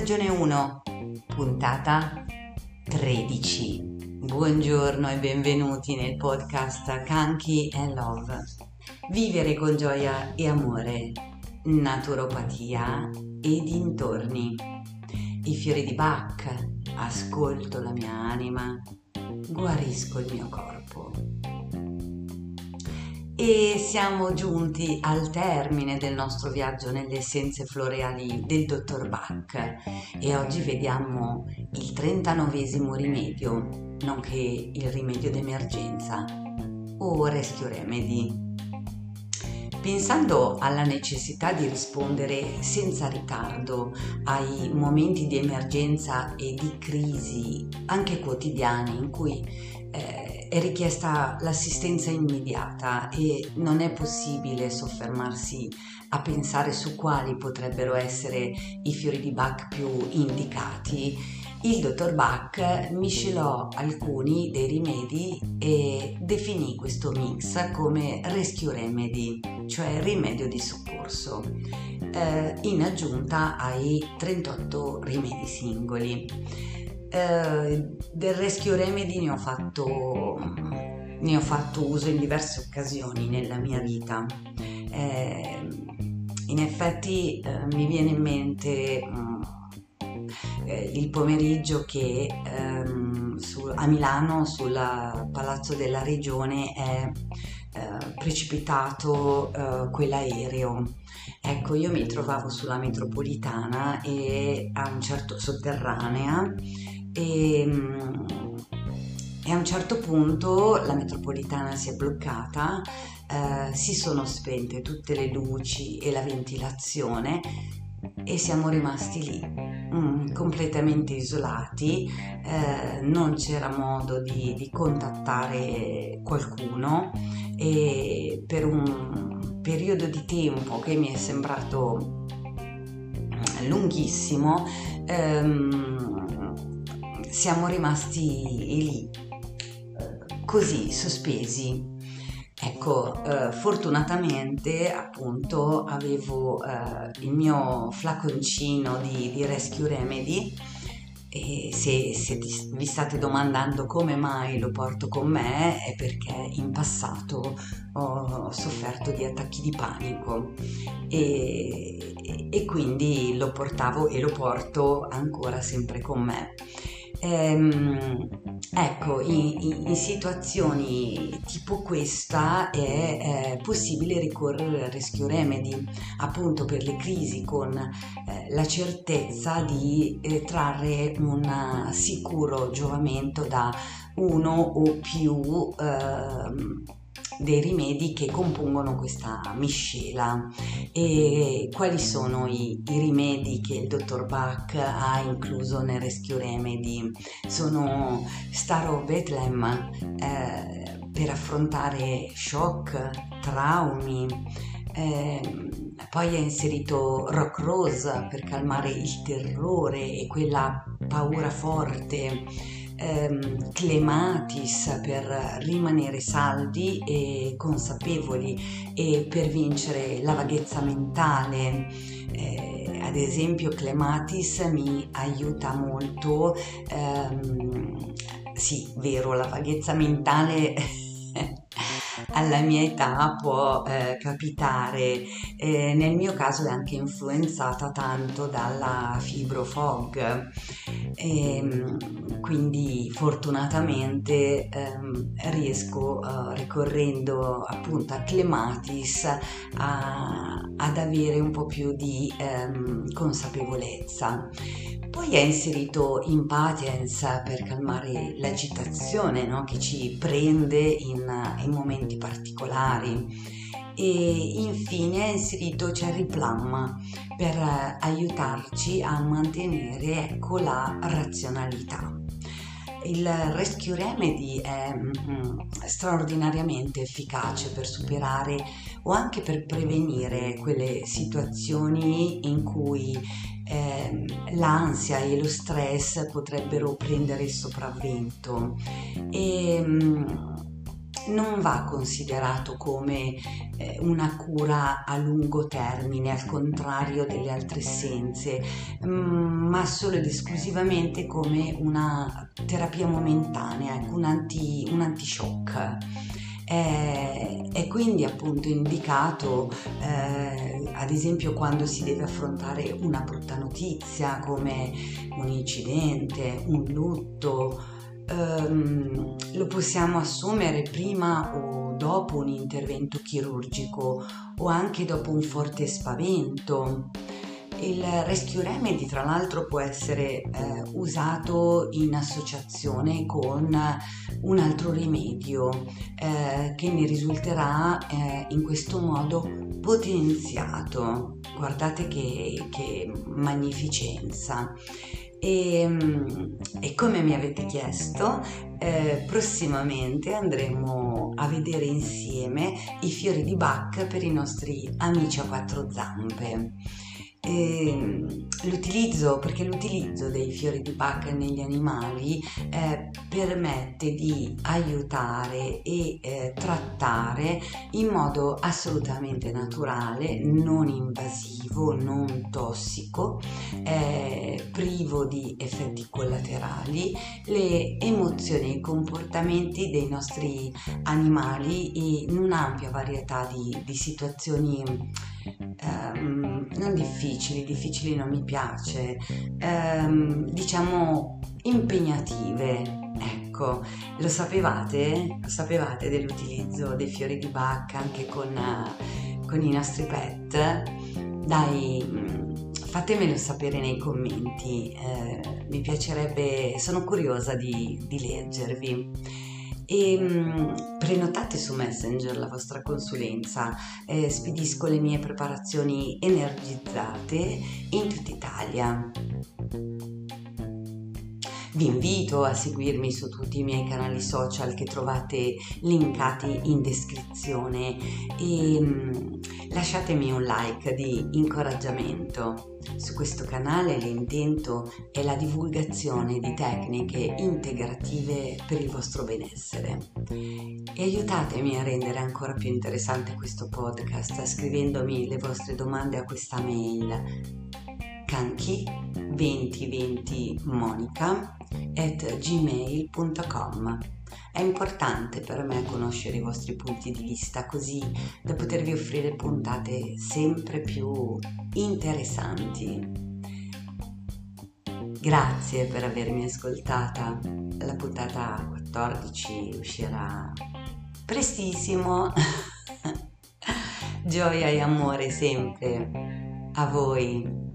stagione 1, puntata 13. Buongiorno e benvenuti nel podcast Kanki and Love. Vivere con gioia e amore, naturopatia e dintorni. I fiori di Bach, ascolto la mia anima, guarisco il mio corpo e siamo giunti al termine del nostro viaggio nelle essenze floreali del dottor Bach e oggi vediamo il 39 rimedio, nonché il rimedio d'emergenza o Rescue Remedy. Pensando alla necessità di rispondere senza ritardo ai momenti di emergenza e di crisi, anche quotidiani, in cui eh, è richiesta l'assistenza immediata e non è possibile soffermarsi a pensare su quali potrebbero essere i fiori di Bach più indicati, il dottor Bach miscelò alcuni dei rimedi e definì questo mix come rescue remedy, cioè rimedio di soccorso, eh, in aggiunta ai 38 rimedi singoli. Eh, del rescue remedy ne ho, fatto, ne ho fatto uso in diverse occasioni nella mia vita. Eh, in effetti eh, mi viene in mente mm, eh, il pomeriggio che ehm, su, a Milano sul Palazzo della Regione è eh, precipitato eh, quell'aereo. Ecco, io mi trovavo sulla metropolitana e a un certo sotterranea e, mm, e a un certo punto la metropolitana si è bloccata, eh, si sono spente tutte le luci e la ventilazione e siamo rimasti lì, mm, completamente isolati, eh, non c'era modo di, di, contattare qualcuno e per un periodo di tempo che mi è sembrato lunghissimo, ehm, siamo rimasti lì, così sospesi Ecco, eh, fortunatamente appunto avevo eh, il mio flaconcino di, di Rescue Remedy e se, se vi state domandando come mai lo porto con me è perché in passato ho sofferto di attacchi di panico e, e quindi lo portavo e lo porto ancora sempre con me. Ehm, ecco, in, in, situazioni tipo questa è eh, possibile ricorrere al rescue remedy, appunto per le crisi con eh, la certezza di eh, trarre un sicuro giovamento da uno o più ehm, dei rimedi che compongono questa miscela. E quali sono i, i rimedi che il dottor Bach ha incluso nel Rescue Remedy? Sono Star of Bethlehem eh, per affrontare shock, traumi eh, poi ha inserito Rock Rose per calmare il terrore e quella paura forte ehm, clematis per rimanere saldi e consapevoli e per vincere la vaghezza mentale. Eh, ad esempio clematis mi aiuta molto, ehm, sì, vero, la vaghezza mentale alla mia età può eh, capitare. Eh, nel mio caso è anche influenzata tanto dalla fibrofog. E, ehm, quindi fortunatamente ehm, riesco eh, ricorrendo appunto a clematis a, ad avere un po' più di ehm, consapevolezza. Poi ha inserito impatience per calmare l'agitazione no? che ci prende in, in momenti particolari e infine ha inserito Cherry Plum per aiutarci a mantenere ecco, la razionalità. Il Rescue Remedy è mm, straordinariamente efficace per superare o anche per prevenire quelle situazioni in cui eh, l'ansia e lo stress potrebbero prendere il sopravvento. E, mm, non va considerato come eh, una cura a lungo termine, al contrario delle altre essenze, mm, ma solo ed esclusivamente come una terapia momentanea, un, anti, un anti-shock. È, è, quindi appunto indicato eh, ad esempio quando si deve affrontare una brutta notizia come un incidente, un lutto, ehm, lo possiamo assumere prima o dopo un intervento chirurgico o anche dopo un forte spavento. Il rescue remedy tra l'altro può essere eh, usato in associazione con un altro rimedio eh, che ne risulterà eh, in questo modo potenziato. Guardate che, che magnificenza. E, mm, e, come mi avete chiesto, eh, prossimamente andremo a vedere insieme i fiori di Bach per i nostri amici a quattro zampe. Eh, l'utilizzo, perché l'utilizzo dei fiori di Bach negli animali eh, permette di aiutare e eh, trattare in modo assolutamente naturale, non invasivo, non tossico, eh, privo di effetti collaterali, le emozioni e i comportamenti dei nostri animali in un'ampia varietà di, di situazioni ehm, non difficili, difficili non mi piace, ehm, diciamo impegnative. Ecco, lo sapevate? Lo sapevate dell'utilizzo dei fiori di Bach anche con, con i nostri pet? Dai, fatemelo sapere nei commenti, eh, mi piacerebbe, sono curiosa di, di leggervi e mh, mm, prenotate su Messenger la vostra consulenza, eh, spedisco le mie preparazioni energizzate in tutta Italia. Vi invito a seguirmi su tutti i miei canali social che trovate linkati in descrizione e mm, lasciatemi un like di incoraggiamento. Su questo canale l'intento è la divulgazione di tecniche integrative per il vostro benessere. E aiutatemi a rendere ancora più interessante questo podcast scrivendomi le vostre domande a questa mail. Canchi 2020 monica at gmail.com è importante per me conoscere i vostri punti di vista così da potervi offrire puntate sempre più interessanti. Grazie per avermi ascoltata. La puntata 14 uscirà prestissimo. Gioia e amore sempre a voi.